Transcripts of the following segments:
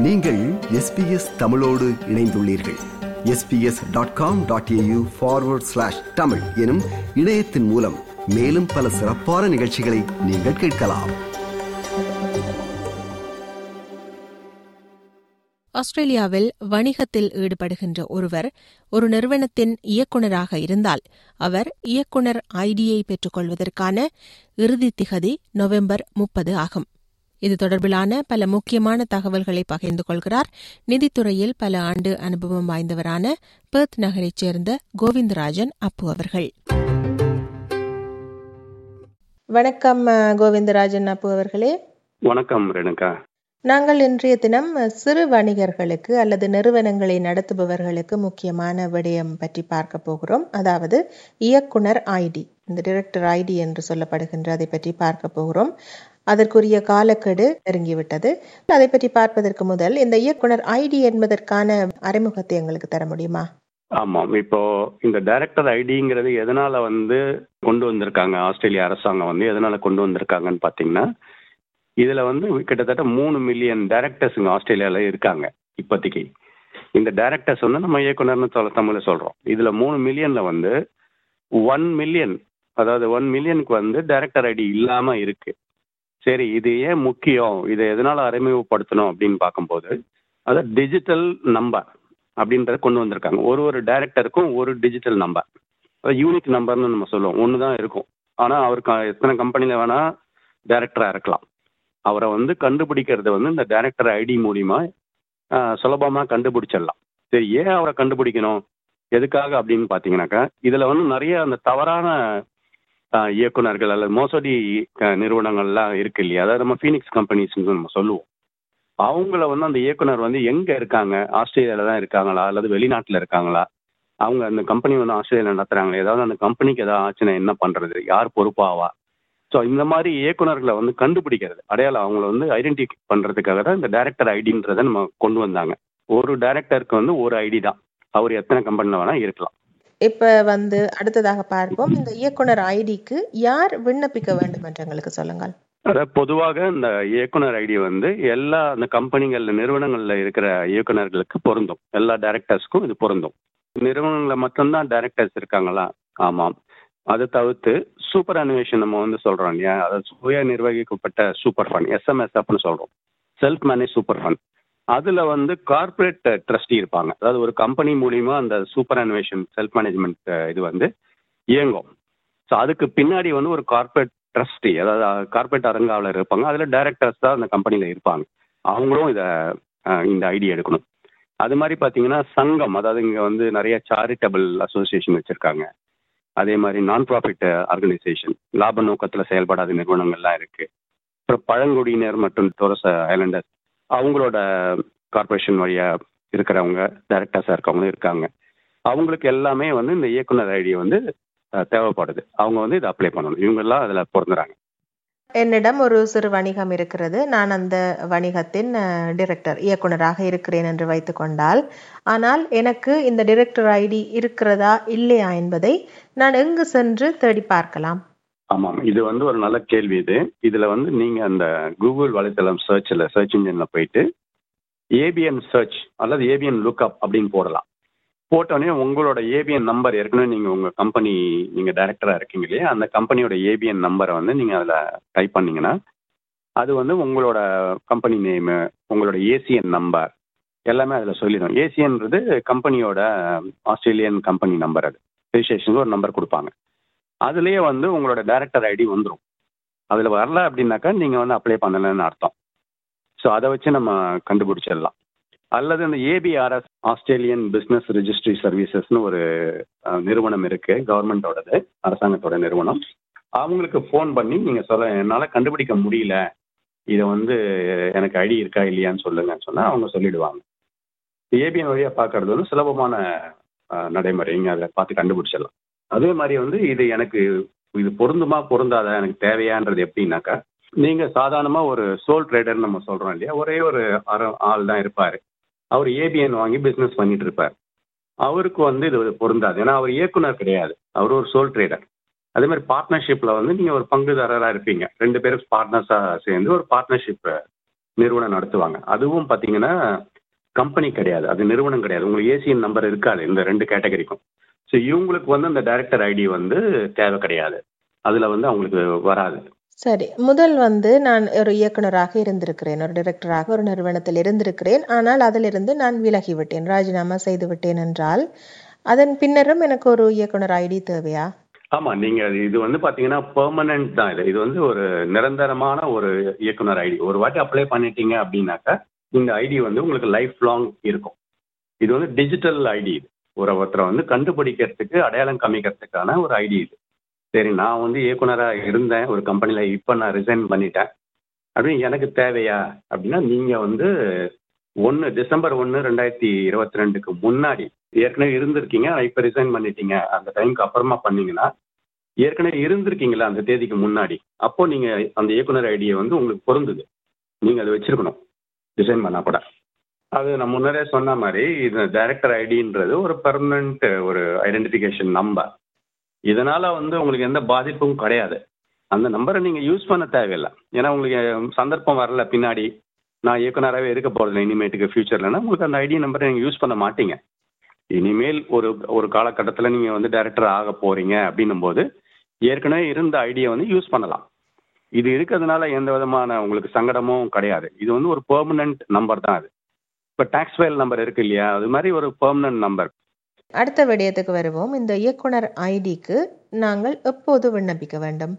நீங்கள் எஸ்பிஎஸ் தமிழோடு இணைந்துள்ளீர்கள். SBS dot com dot AU forward slash Tamil எனும் இணையத்தின் மூலம் மேலும் பல சிறப்பான நிகழ்ச்சிகளை நீங்கள் கேட்கலாம். ஆஸ்திரேலியாவில் வணிகத்தில் ஈடுபடுகின்ற ஒருவர் ஒரு நிறுவனத்தின் இயக்குநராக இருந்தால் அவர் இயக்குனர் ஐடியை பெற்றுக்கொள்வதற்கான இறுதி திகதி நவம்பர் முப்பது ஆகும். இது தொடர்பிலான பல முக்கியமான தகவல்களை பகிர்ந்து கொள்கிறார். நிதித்துறையில் பல ஆண்டு அனுபவம் வாய்ந்தவரான பெர்த் நகரைச் சேர்ந்த கோவிந்தராஜன் அப்பு அவர்கள். வணக்கம் கோவிந்தராஜன் அப்பு அவர்களே. வணக்கம் ரேணுகா. நாங்கள் இன்றைய தினம் சிறு வணிகர்களுக்கு அல்லது நிறுவனங்களை நடத்துபவர்களுக்கு முக்கியமான விடயம் பற்றி பார்க்க போகிறோம். அதாவது இயக்குனர் ஐடி இந்த டிரெக்டர் ஐடி என்று சொல்லப்படுகின்ற அதை பற்றி பார்க்க போகிறோம். அதற்குரிய காலக்கெடு நெருங்கிவிட்டது. அதை பற்றி பார்ப்பதற்கு முதல் இந்த இயக்குனர் ஐடி என்பதற்கான அறிமுகத்தை எங்களுக்கு தர முடியுமா? ஆமாம். இப்போ இந்த டைரக்டர் ஐடிங்கிறது எதனால வந்து கொண்டு வந்திருக்காங்க? ஆஸ்திரேலிய அரசாங்கம் வந்து எதனால கொண்டு வந்திருக்காங்கன்னு பார்த்தீங்கன்னா இதில் வந்து கிட்டத்தட்ட மூணு மில்லியன் டைரக்டர்ஸ் ஆஸ்திரேலியாவில் இருக்காங்க இப்போதைக்கு. இந்த டைரக்டர்ஸ் வந்து நம்ம இயக்குனர்னு சொல்ல தமிழில் சொல்கிறோம் இதில் மூணு மில்லியனில் வந்து ஒன் மில்லியன் அதாவது ஒன் மில்லியனுக்கு வந்து டைரக்டர் ஐடி இல்லாமல் இருக்குது சரி இது ஏன் முக்கியம்? இதை எதனால அறிமுகப்படுத்தணும் அப்படின்னு பார்க்கும்போது அதை டிஜிட்டல் நம்பர் அப்படின்றத கொண்டு வந்திருக்காங்க. ஒரு ஒரு டைரக்டருக்கும் ஒரு டிஜிட்டல் நம்பர் யூனிக் நம்பர்னு நம்ம சொல்லுவோம். ஒன்று தான் இருக்கும். ஆனால் அவருக்கு எத்தனை கம்பெனியில் வேணால் டைரக்டராக இருக்கலாம். அவரை வந்து கண்டுபிடிக்கிறது வந்து இந்த டைரக்டர் ஐடி மூலிமா சுலபமாக கண்டுபிடிச்சிடலாம். சரி ஏன் அவரை கண்டுபிடிக்கணும்? எதுக்காக அப்படின்னு பார்த்தீங்கன்னாக்கா இதில் வந்து நிறைய அந்த தவறான இயக்குனர்கள் அல்லது மோசடி நிறுவனங்கள்லாம் இருக்கு இல்லையா? அதாவது நம்ம ஃபீனிக்ஸ் கம்பெனிஸ்ன்னு நம்ம சொல்லுவோம். அவங்கள வந்து அந்த இயக்குனர் வந்து எங்கே இருக்காங்க? ஆஸ்திரேலியாவில் தான் இருக்காங்களா? அல்லது வெளிநாட்டில் இருக்காங்களா? அவங்க அந்த கம்பெனி வந்து ஆஸ்திரேலியா நடத்துகிறாங்களே ஏதாவது அந்த கம்பெனிக்கு ஏதாவது ஆச்சுன்னா என்ன பண்ணுறது யார் பொறுப்பாவா? ஸோ இந்த மாதிரி இயக்குநர்களை வந்து கண்டுபிடிக்கிறது அடையாளம் அவங்கள வந்து ஐடென்டிஃபை பண்ணுறதுக்காக தான் இந்த டேரக்டர் ஐடின்றதை நம்ம கொண்டு வந்தாங்க. ஒரு டேரக்டருக்கு வந்து ஒரு ஐடி தான். அவர் எத்தனை கம்பெனியில் வேணால் இருக்கலாம். இப்ப வந்து அடுத்ததாக பார்ப்போம். இந்த இயக்குனர் ஐடிக்கு யார் விண்ணப்பிக்க வேண்டும் என்று எங்களுக்கு சொல்லுங்கள். அதாவது பொதுவாக இந்த இயக்குனர் ஐடி வந்து எல்லா அந்த கம்பெனிகள்ல நிறுவனங்கள்ல இருக்கிற இயக்குனர்களுக்கு பொருந்தும். எல்லா டைரக்டர்ஸ்க்கும் இது பொருந்தும். நிறுவனங்களில் மட்டும்தான் டைரக்டர்ஸ் இருக்காங்களா? ஆமாம். அதை தவிர்த்து சூப்பர் அனிவேஷன் நம்ம வந்து சொல்றோம் இல்லையா? அதாவது சுய நிர்வகிக்கப்பட்ட சூப்பர் ஃபண்ட் எஸ்எம்எஸ் அப்படின்னு சொல்றோம். செல்ஃப் மேனேஜ் சூப்பர் ஃபண்ட் அதுல வந்து கார்பரேட் ட்ரஸ்டி இருப்பாங்க. அதாவது ஒரு கம்பெனி மூலியமா அந்த சூப்பர் அனிமேஷன் செல்ஃப் மேனேஜ்மெண்ட் இது வந்து இயங்கும். ஸோ அதுக்கு பின்னாடி வந்து ஒரு கார்பரேட் ட்ரஸ்டி அதாவது கார்பரேட் அரங்காவலர் இருப்பாங்க. அதில் டைரக்டர்ஸ் தான் அந்த கம்பெனியில் இருப்பாங்க. அவங்களும் இதை இந்த ஐடியா எடுக்கணும். அது மாதிரி பார்த்தீங்கன்னா சங்கம் அதாவது இங்கே வந்து நிறைய சாரிட்டபிள் அசோசியேஷன் வச்சுருக்காங்க. அதே மாதிரி நான் ப்ராஃபிட் ஆர்கனைசேஷன் லாப நோக்கத்தில் செயல்படாத நிறுவனங்கள்லாம் இருக்கு. அப்புறம் பழங்குடியினர் மற்றும் தோரச ஐலண்டர்ஸ் அவங்களோட கார்பரேஷன் வழியாக இருக்கிறவங்க டைரக்டர்ஸாக இருக்கவங்களும் இருக்காங்க. அவங்களுக்கு எல்லாமே வந்து இந்த இயக்குனர் ஐடி வந்து தேவைப்படுது. அவங்க வந்து இதை அப்ளை பண்ணணும். இவங்கெல்லாம் அதில் பொருந்துறாங்க. என்னிடம் ஒரு சிறு வணிகம் இருக்கிறது. நான் அந்த வணிகத்தின் டிரெக்டர் இயக்குனராக இருக்கிறேன் என்று வைத்துக்கொண்டால் ஆனால் எனக்கு இந்த டிரெக்டர் ஐடி இருக்கிறதா இல்லையா என்பதை நான் எங்கு சென்று தேடி பார்க்கலாம். ஆமாம். இது வந்து ஒரு நல்ல கேள்வி இது. இதில் வந்து நீங்கள் அந்த கூகுள் வலைத்தளம் சர்ச்சில் சர்ச் இன்ஜினில் போயிட்டு ஏபிஎன் சர்ச் அல்லது ஏபிஎன் லுக்அப் அப்படின்னு போடலாம். போட்டோடனே உங்களோட ஏபிஎன் நம்பர் ஏற்கனவே நீங்கள் உங்கள் கம்பெனி நீங்கள் டைரக்டராக இருக்கீங்க இல்லையா? அந்த கம்பெனியோட ஏபிஎன் நம்பரை வந்து நீங்கள் அதில் டைப் பண்ணிங்கன்னா அது வந்து உங்களோட கம்பெனி நேமு உங்களோட ஏசிஎன் நம்பர் எல்லாமே அதில் சொல்லிடும். ஏசிஎன்றது கம்பெனியோட ஆஸ்திரேலியன் கம்பெனி நம்பர் அது. ரிஜிஸ்ட்ரேஷனுக்கு ஒரு நம்பர் கொடுப்பாங்க. அதுலேயே வந்து உங்களோட டேரக்டர் ஐடி வந்துடும் அதில் வரல அப்படின்னாக்கா நீங்கள் வந்து அப்ளை பண்ணலைன்னு அர்த்தம். ஸோ அதை வச்சு நம்ம கண்டுபிடிச்சிடலாம். அல்லது இந்த ஏபிஆர்எஸ் ஆஸ்திரேலியன் பிஸ்னஸ் ரிஜிஸ்ட்ரி சர்வீசஸ்னு ஒரு நிறுவனம் இருக்கு. கவர்மெண்டோடது அரசாங்கத்தோட நிறுவனம். அவங்களுக்கு ஃபோன் பண்ணி நீங்கள் சொல்ல என்னால் கண்டுபிடிக்க முடியல. இதை வந்து எனக்கு ஐடி இருக்கா இல்லையான்னு சொல்லுங்கன்னு சொன்னால் அவங்க சொல்லிடுவாங்க. ஏபிஎன் வழியாக பார்க்கறது வந்து சுலபமான நடைமுறைங்க அதை பார்த்து கண்டுபிடிச்சிடலாம். அதே மாதிரி வந்து இது எனக்கு இது பொருந்துமா பொருந்தாத எனக்கு தேவையான்றது எப்படின்னாக்கா நீங்கள் சாதாரணமாக ஒரு சோல் ட்ரேடர்னு நம்ம சொல்கிறோம் இல்லையா ஒரே ஒரு ஆள் தான் இருப்பார். அவர் ஏபிஎன் வாங்கி பிஸ்னஸ் பண்ணிட்டு இருப்பார். அவருக்கு வந்து இது பொருந்தாது. ஏன்னா அவர் இயக்குனர் கிடையாது. அவர் ஒரு சோல் ட்ரேடர் அதே மாதிரி பார்ட்னர்ஷிப்பில் வந்து நீங்கள் ஒரு பங்குதாரராக இருப்பீங்க. ரெண்டு பேரும் பார்ட்னர்ஸாக சேர்ந்து ஒரு பார்ட்னர்ஷிப் நிறுவனம் நடத்துவாங்க. அதுவும் பார்த்தீங்கன்னா கம்பெனி கிடையாது. அது நிறுவனம் கிடையாது. உங்களுக்கு ஏசிஎன் நம்பர் இருக்காது. இந்த ரெண்டு கேட்டகரிக்கும் ஸோ இவங்களுக்கு வந்து அந்த டைரக்டர் ஐடி வந்து தேவை கிடையாது. அதில் வந்து அவங்களுக்கு வராது. சரி. முதல் வந்து நான் ஒரு இயக்குனராக இருந்திருக்கிறேன். ஒரு டைரக்டராக ஒரு நிறுவனத்தில் இருந்திருக்கிறேன். ஆனால் அதிலிருந்து நான் விலகிவிட்டேன். ராஜினாமா செய்து விட்டேன் என்றால் அதன் பின்னரும் எனக்கு ஒரு இயக்குனர் ஐடி தேவையா? ஆமா நீங்க இது வந்து பாத்தீங்கன்னா பெர்மனன்ட் தான் இது. இது வந்து ஒரு நிரந்தரமான ஒரு இயக்குனர் ஐடி ஒரு வாட்டி அப்ளை பண்ணிட்டீங்க அப்படின்னாக்கா இந்த ஐடி வந்து உங்களுக்கு லைஃப் லாங் இருக்கும். இது வந்து டிஜிட்டல் ஐடி இது. ஒரு ஒருத்தரை வந்து கண்டுபிடிக்கிறதுக்கு அடையாளம் காமிக்கிறதுக்கான ஒரு ஐடி இது. சரி நான் வந்து இயக்குனராக இருந்தேன். ஒரு கம்பெனியில் இப்போ நான் ரிசைன் பண்ணிட்டேன். அப்படின்னு எனக்கு தேவையா? அப்படின்னா நீங்கள் வந்து ஒன்று டிசம்பர் ஒன்று ரெண்டாயிரத்தி இருபத்தி ரெண்டுக்கு முன்னாடி ஏற்கனவே இருந்திருக்கீங்க இப்போ ரிசைன் பண்ணிட்டீங்க. அந்த டைமுக்கு அப்புறமா பண்ணீங்கன்னா ஏற்கனவே இருந்திருக்கீங்களா அந்த தேதிக்கு முன்னாடி? அப்போ நீங்கள் அந்த இயக்குனர் ஐடியை வந்து உங்களுக்கு பொருந்துது. நீங்கள் அதை வச்சுருக்கணும். டிசைன் பண்ணால் கூட. அது நான் முன்னரே சொன்ன மாதிரி இது டைரக்டர் ஐடின்றது ஒரு பெர்மனண்ட் ஒரு ஐடென்டிஃபிகேஷன் நம்பர் இதனால் வந்து உங்களுக்கு எந்த பாதிப்பும் கிடையாது. அந்த நம்பரை நீங்கள் யூஸ் பண்ண தேவையில்லை. ஏன்னா உங்களுக்கு சந்தர்ப்பம் வரல பின்னாடி. நான் இயக்குனராகவே இருக்க போகிறதில்ல இனிமேட்டுக்கு ஃபியூச்சர்லன்னா உங்களுக்கு அந்த ஐடி நம்பரை நீங்கள் யூஸ் பண்ண மாட்டீங்க. இனிமேல் ஒரு ஒரு காலகட்டத்தில் நீங்கள் வந்து டைரக்டர் ஆக போகிறீங்க அப்படின்னும் போது ஏற்கனவே இருந்த ஐடியை வந்து யூஸ் பண்ணலாம். இது இருக்கிறதுனால எந்த விதமான உங்களுக்கு சங்கடமும் கிடையாது. இது வந்து ஒரு பெர்மனன்ட் நம்பர் தான் அது. இப்போ டேக்ஸ் ஃபைல் நம்பர் இருக்கு இல்லையா? அது மாதிரி ஒரு பெர்மனன்ட் நம்பர் அடுத்த விடயத்துக்கு வருவோம். இந்த இயக்குனர் ஐடிக்கு நாங்கள் எப்போது விண்ணப்பிக்க வேண்டும்?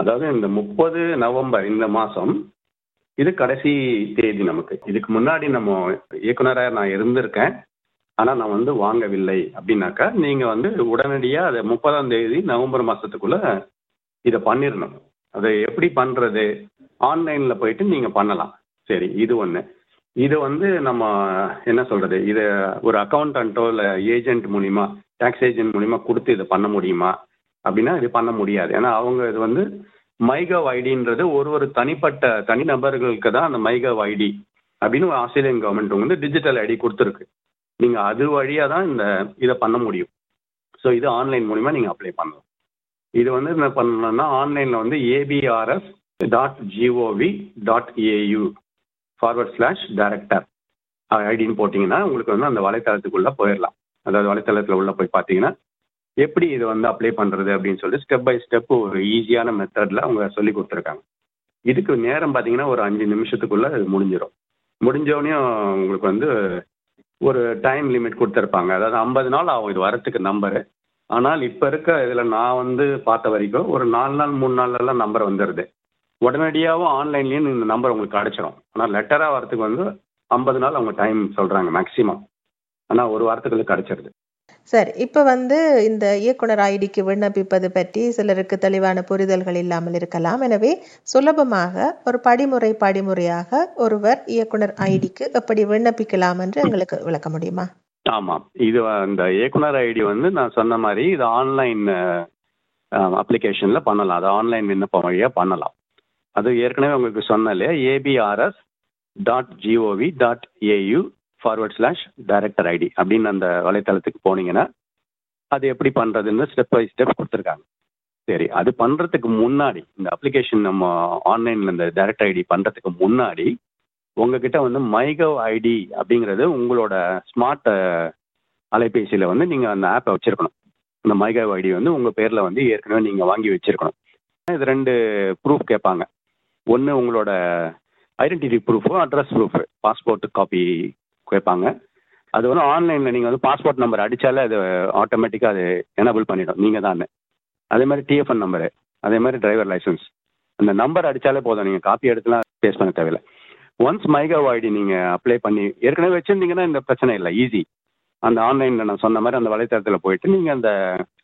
அதாவது இந்த முப்பது நவம்பர் இந்த மாதம் இது கடைசி தேதி நமக்கு. இதுக்கு முன்னாடி நம்ம இயக்குனராக நான் இருந்திருக்கேன். ஆனால் நான் வந்து வாங்கவில்லை அப்படின்னாக்கா நீங்கள் வந்து உடனடியாக அதை முப்பதாம் தேதி நவம்பர் மாதத்துக்குள்ளே இதை பண்ணிடணும் அதை எப்படி பண்ணுறது ஆன்லைனில் போயிட்டு நீங்கள் பண்ணலாம். சரி இது ஒன்று இதை வந்து நம்ம என்ன சொல்கிறது இதை ஒரு அக்கௌண்டன்ட்டோ இல்லை ஏஜென்ட் மூலிமா டேக்ஸ் ஏஜென்ட் மூலிமா கொடுத்து இதை பண்ண முடியுமா? அப்படின்னா இது பண்ண முடியாது. ஏன்னா அவங்க இது வந்து மைகவ் ஐடின்றது ஒரு ஒரு தனிப்பட்ட தனிநபர்களுக்கு தான் அந்த மைகவ் ஐடி அப்படின்னு ஒரு ஆஸ்திரேலியன் கவர்மெண்ட் வந்து டிஜிட்டல் ஐடி கொடுத்துருக்கு. நீங்கள் அது வழியாக தான் இந்த இதை பண்ண முடியும். ஸோ இது ஆன்லைன் மூலிமா நீங்கள் அப்ளை பண்ணலாம். இது வந்து என்ன பண்ணணும்னா ஆன்லைனில் வந்து ABRS dot GOV dot AU forward slash director ஐடின்னு போட்டிங்கன்னா உங்களுக்கு வந்து அந்த வலைத்தளத்துக்குள்ளே போயிடலாம். அதாவது வலைத்தளத்தில் உள்ளே போய் பார்த்தீங்கன்னா எப்படி இது வந்து அப்ளை பண்ணுறது அப்படின்னு சொல்லிட்டு ஸ்டெப் பை ஸ்டெப் ஒரு ஈஸியான மெத்தடில் அவங்க சொல்லி கொடுத்துருக்காங்க. இதுக்கு நேரம் பார்த்தீங்கன்னா ஒரு அஞ்சு நிமிஷத்துக்குள்ளே இது முடிஞ்சிடும் முடிஞ்சோடனே உங்களுக்கு வந்து ஒரு டைம் லிமிட் கொடுத்துருப்பாங்க. அதாவது ஐம்பது நாள் ஆகும் இது வரத்துக்கு நம்பரு ஆனால் இப்போ இருக்க இதில் நான் வந்து பார்த்த வரைக்கும் ஒரு நாலு நாள் மூணு நாள்லலாம் நம்பர் வந்துடுது உடனடியாகவும் ஆன்லைன்லேயும் இந்த நம்பர் உங்களுக்கு கிடச்சிரும் ஆனால் லெட்டராக வரத்துக்கு வந்து ஐம்பது நாள் அவங்க டைம் சொல்கிறாங்க மேக்ஸிமம் ஆனால் ஒரு வாரத்துக்குள்ளே கிடச்சிருது சரி இப்போ வந்து இந்த இயக்குனர் ஐடிக்கு விண்ணப்பிப்பது பற்றி சிலருக்கு தெளிவான புரிதல்கள் இல்லாமல் இருக்கலாம். எனவே சுலபமாக ஒரு படிமுறை படிமுறையாக ஒருவர் இயக்குனர் ஐடிக்கு எப்படி விண்ணப்பிக்கலாம் என்று எங்களுக்கு விளக்க முடியுமா? ஆமாம் இது அந்த இயக்குனர் ஐடி வந்து நான் சொன்ன மாதிரி இது ஆன்லைன் அப்ளிகேஷனில் பண்ணலாம். அது ஆன்லைன் விண்ணப்பம் வழியாக பண்ணலாம். அது ஏற்கனவே உங்களுக்கு சொன்ன இல்லையா? ABRS dot GOV dot AU forward slash director ID அப்படின்னு அந்த வலைத்தளத்துக்கு போனீங்கன்னா அது எப்படி பண்ணுறதுன்னு ஸ்டெப் பை ஸ்டெப் கொடுத்துருக்காங்க. சரி அது பண்ணுறதுக்கு முன்னாடி இந்த அப்ளிகேஷன் நம்ம ஆன்லைனில் இந்த டைரக்டர் ஐடி பண்ணுறதுக்கு முன்னாடி உங்ககிட்ட வந்து மைகவ் ஐடி அப்படிங்கிறது உங்களோட ஸ்மார்ட் அலைபேசியில் வந்து நீங்கள் அந்த ஆப்பை வச்சுருக்கணும். இந்த மைகவ் ஐடி வந்து உங்கள் பேரில் வந்து ஏற்கனவே நீங்கள் வாங்கி வச்சுருக்கணும். இது ரெண்டு ப்ரூஃப் கேட்பாங்க. ஒன்று உங்களோட identity proof address proof passport copy கேட்பாங்க அது வந்து ஆன்லைனில் நீங்கள் வந்து பாஸ்போர்ட் நம்பர் அடித்தாலே அது ஆட்டோமேட்டிக்காக அது எனபிள் பண்ணிடும். நீங்கள் தான். அதே மாதிரி டிஎஃப்என் நம்பரு அதே மாதிரி டிரைவர் லைசன்ஸ் அந்த நம்பர் அடித்தாலே போதும். நீங்கள் காப்பி எடுத்துலாம் பேஸ் பண்ண தேவையில்லை. ஒன்ஸ் மைகவ் ஐடி நீங்கள் அப்ளை பண்ணி ஏற்கனவே வச்சுருந்தீங்கன்னா இந்த பிரச்சனை இல்லை. ஈஸி அந்த ஆன்லைனில் நான் சொன்ன மாதிரி அந்த வலைத்தளத்தில் போயிட்டு நீங்கள் அந்த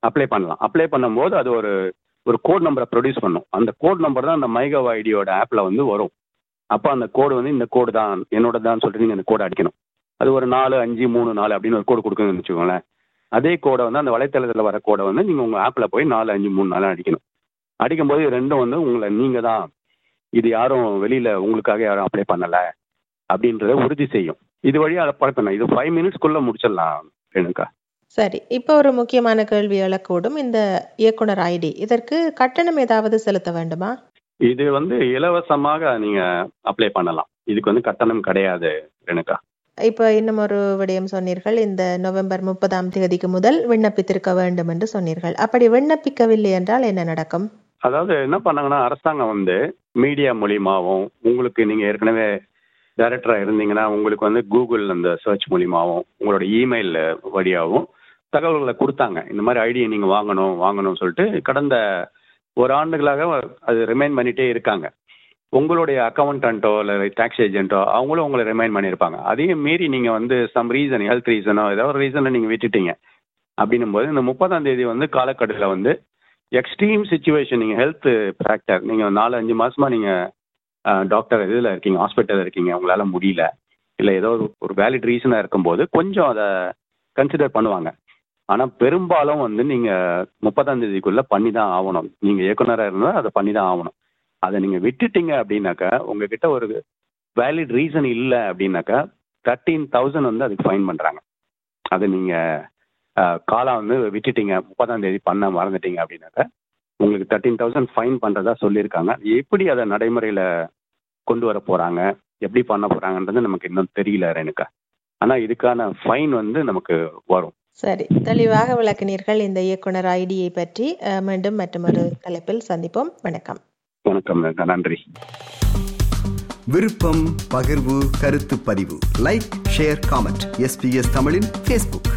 அப்ளை பண்ணலாம். அப்ளை பண்ணும்போது அது ஒரு ஒரு கோட் நம்பரை ப்ரொடியூஸ் பண்ணும். அந்த கோட் நம்பர் தான் அந்த மைகவ் ஐடியோட ஆப்பில் வந்து வரும். அப்போ அந்த கோடு வந்து இந்த கோடு தான் என்னோட தான் சொல்லிட்டு நீங்கள் அந்த கோடை அடிக்கணும். அது ஒரு நாலு அஞ்சு மூணு நாலு அப்படின்னு ஒரு கோடு கொடுக்குன்னு வச்சுக்கோங்களேன். அதே கோடை வந்து அந்த வலைத்தளத்தில் வர கோடை வந்து நீங்கள் உங்கள் ஆப்பில் போய் நாலு அஞ்சு மூணு நாலு அடிக்கணும். அடிக்கும்போது ரெண்டும் வந்து உங்களை நீங்கள் தான் இது யாரும் வெளியில் உங்களுக்காக யாரும் அப்ளை பண்ணலை அப்படின்றத உறுதி செய்யும். இது வழியாக அதை பழக்கணும் இது ஃபைவ் மினிட்ஸ்க்குள்ளே முடிச்சிடலாம் ரேணுக்கா சரி இப்போ ஒரு முக்கியமான கேள்வி எழக்கூடும் இந்த இயக்குனர் ஐடி. இதற்கு கட்டணம் ஏதாவது செலுத்த வேண்டுமா? இது வந்து இலவசமாக நீங்கள் அப்ளை பண்ணலாம். இதுக்கு வந்து கட்டணம் கிடையாது ரேணுகா. இப்ப இன்னும் ஒரு விடயம் சொன்னீர்கள். இந்த நவம்பர் முப்பதாம் தேதிக்கு முதல் விண்ணப்பித்திருக்க வேண்டும் என்று சொன்னீர்கள். அப்படி விண்ணப்பிக்கவில்லை என்றால் என்ன நடக்கும்? அதாவது என்ன பண்ணாங்கன்னா அரசாங்கம் வந்து மீடியா மூலியமாகவும் உங்களுக்கு நீங்க ஏற்கனவே டைரக்டரா இருந்தீங்கன்னா உங்களுக்கு வந்து கூகுள் அந்த சர்ச் மூலியமாகவும் உங்களோட இமெயில் வழியாகவும் தகவல்களை கொடுத்தாங்க. இந்த மாதிரி ஐடியை நீங்கள் வாங்கணும் வாங்கணும்னு சொல்லிட்டு கடந்த ஒரு ஆண்டுகளாக அது ரிமைண்ட் பண்ணிகிட்டே இருக்காங்க. உங்களுடைய அக்கௌண்டன்ட்டோ இல்லை டேக்ஸ் ஏஜென்ட்டோ அவங்களும் உங்களை ரிமைண்ட் பண்ணியிருப்பாங்க. அதையும் மீறி நீங்கள் வந்து சம் ரீசன் ஹெல்த் ரீசனோ ஏதோ ஒரு ரீசனை நீங்கள் விட்டுட்டீங்க. அப்படின்னும் போது இந்த முப்பதாம் தேதி வந்து காலக்கட்டத்தில் வந்து எக்ஸ்ட்ரீம் சுச்சுவேஷன் நீங்கள் ஹெல்த் ஃபேக்டர் நீங்கள் நாலு அஞ்சு மாதமாக நீங்கள் டாக்டர் இதில் இருக்கீங்க ஹாஸ்பிட்டலில் இருக்கீங்க உங்களால் முடியல. இல்லை ஏதோ ஒரு ஒரு வேலிட் ரீசனாக இருக்கும்போது கொஞ்சம் அதை கன்சிடர் பண்ணுவாங்க. ஆனால் பெரும்பாலும் வந்து நீங்கள் முப்பதாம் தேதிக்குள்ள பண்ணி தான் ஆகணும். நீங்கள் இயக்குனராக இருந்தால் அதை பண்ணி தான் ஆகணும். அதை நீங்கள் விட்டுட்டீங்க அப்படின்னாக்கா உங்ககிட்ட ஒரு வேலிட் ரீசன் இல்லை அப்படின்னாக்கா தேர்ட்டீன் தௌசண்ட் வந்து அதுக்கு ஃபைன் பண்ணுறாங்க அதை நீங்கள் காலம் வந்து விட்டுட்டீங்க. முப்பதாம் தேதி பண்ண மறந்துட்டீங்க அப்படின்னாக்கா உங்களுக்கு தேர்ட்டீன் தௌசண்ட் ஃபைன் பண்ணுறதா சொல்லியிருக்காங்க. எப்படி அதை நடைமுறையில் கொண்டு வர போகிறாங்க எப்படி பண்ண போகிறாங்கன்றது நமக்கு இன்னும் தெரியல ரேணுக்கா ஆனால் இதுக்கான ஃபைன் வந்து நமக்கு வரும். சரி தெளிவாக விளக்கினீர்கள் இந்த இயக்குனர் ஐடியை பற்றி. மீண்டும் மற்றொரு தலைப்பில் சந்திப்போம். வணக்கம். வணக்கம் நன்றி. விருப்பம் பகிர்வு கருத்து பதிவு. Like share comment. எஸ்பிஎஸ் தமிழின் ஃபேஸ்புக்